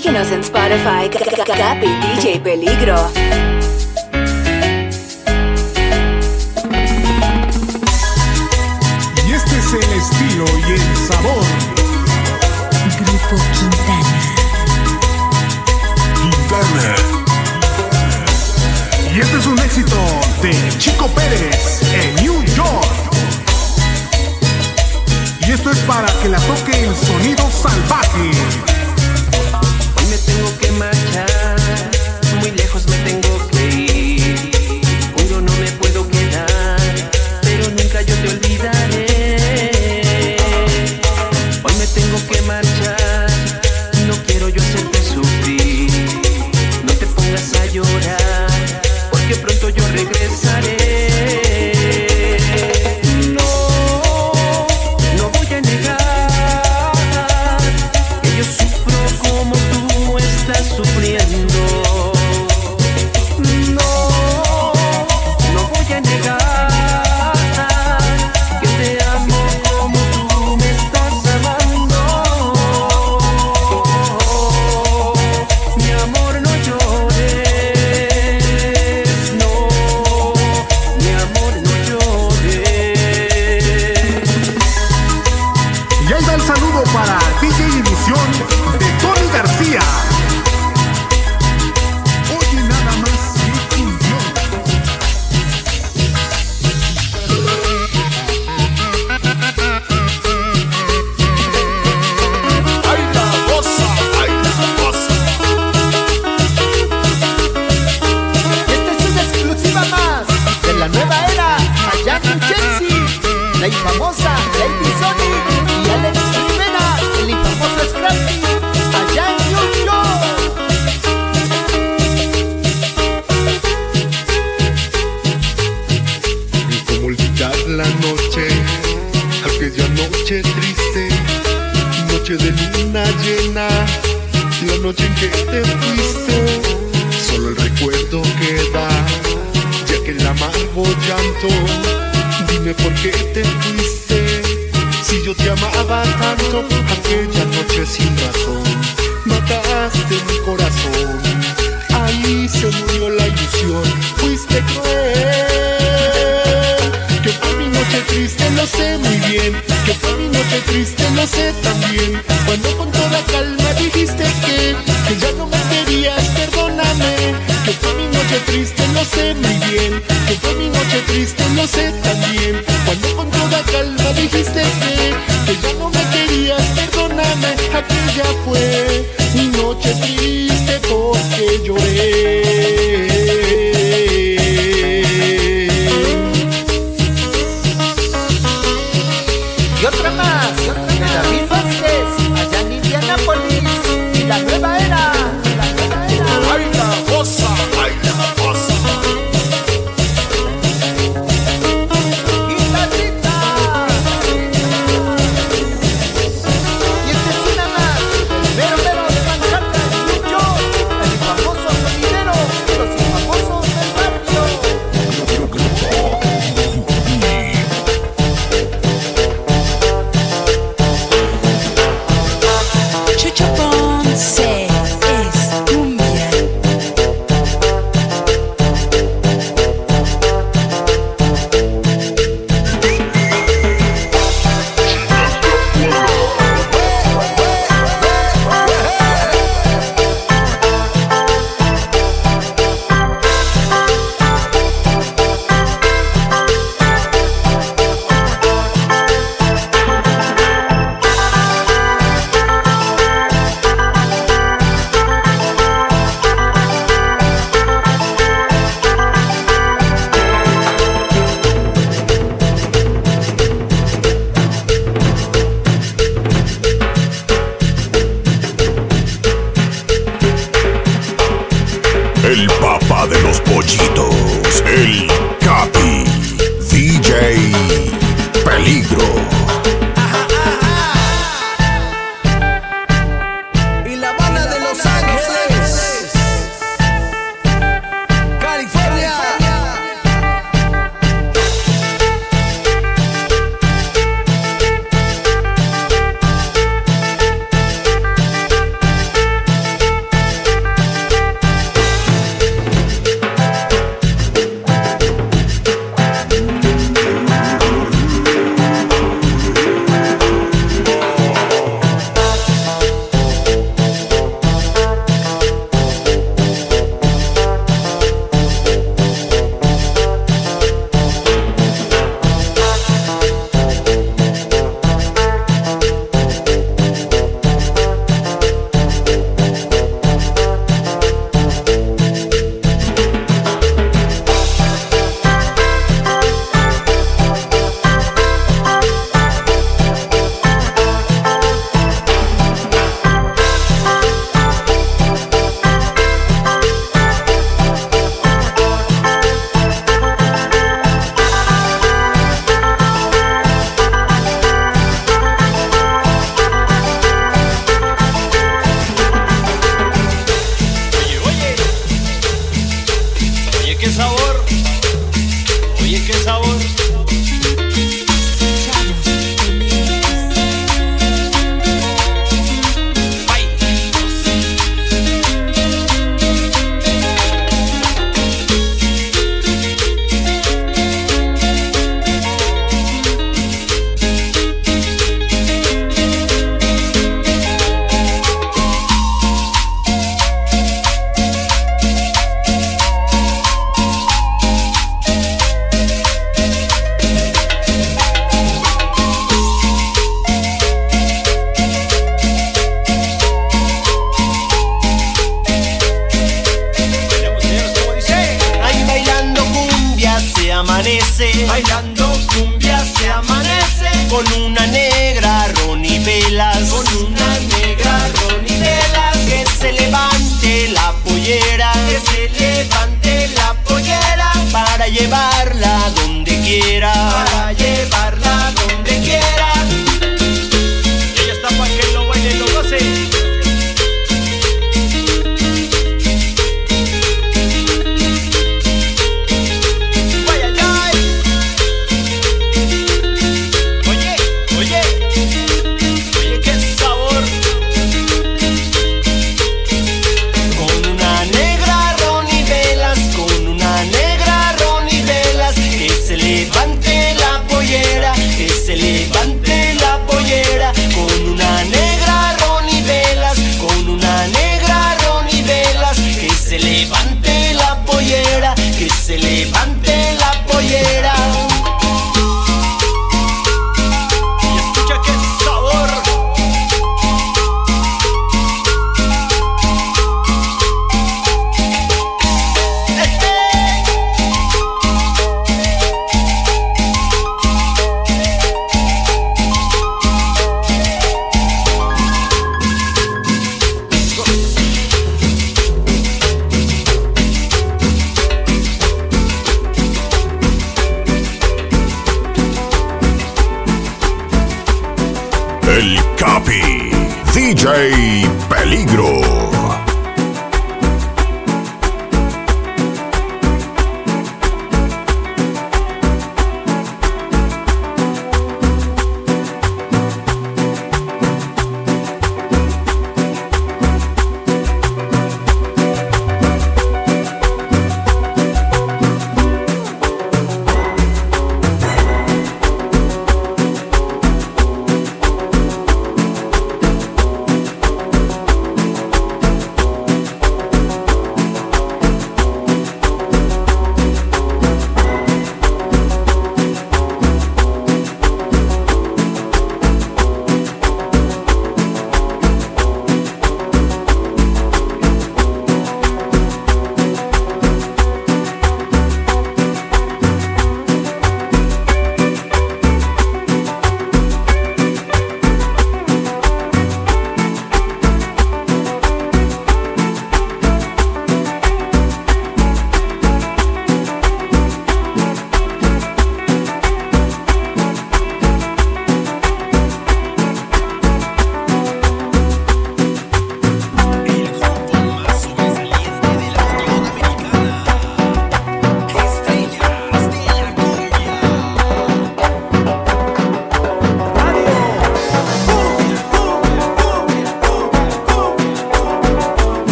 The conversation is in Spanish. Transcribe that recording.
Síguenos en Spotify, Capi DJ Peligro. Y este es el estilo y el sabor. Grupo Quintana. Quintana. Y este es un éxito de Chico Pérez en New York. Y esto es para que la toque el sonido salvaje. Tengo que marchar, muy lejos me tengo que ir. Juro no me puedo quedar, pero nunca yo te olvidaré. Hoy me tengo que marchar, La infamosa Lady Sony y Alex Rivera, el infamoso allá en New York. Y cómo olvidar la noche, aquella noche triste, noche de luna llena, la noche en que te fuiste, solo el recuerdo queda, ya que el amargo llanto, dime por qué te fuiste, si yo te amaba tanto, aquella noche sin razón, mataste mi corazón, ahí se murió la ilusión, fuiste cruel. Lo sé muy bien. Que fue mi noche triste, lo sé también. Cuando con toda calma dijiste que, que ya no me querías, perdóname. Que fue mi noche triste, lo sé muy bien. Que fue mi noche triste, lo sé también. Cuando con toda calma dijiste que, que ya no me querías, perdóname. Aquella fue mi noche triste porque lloré. De con una negra Ronnie Velas. Con una negra Ronnie Velas. Que se levante la pollera. Que se levante la pollera. Para llevarla donde quiera. DJ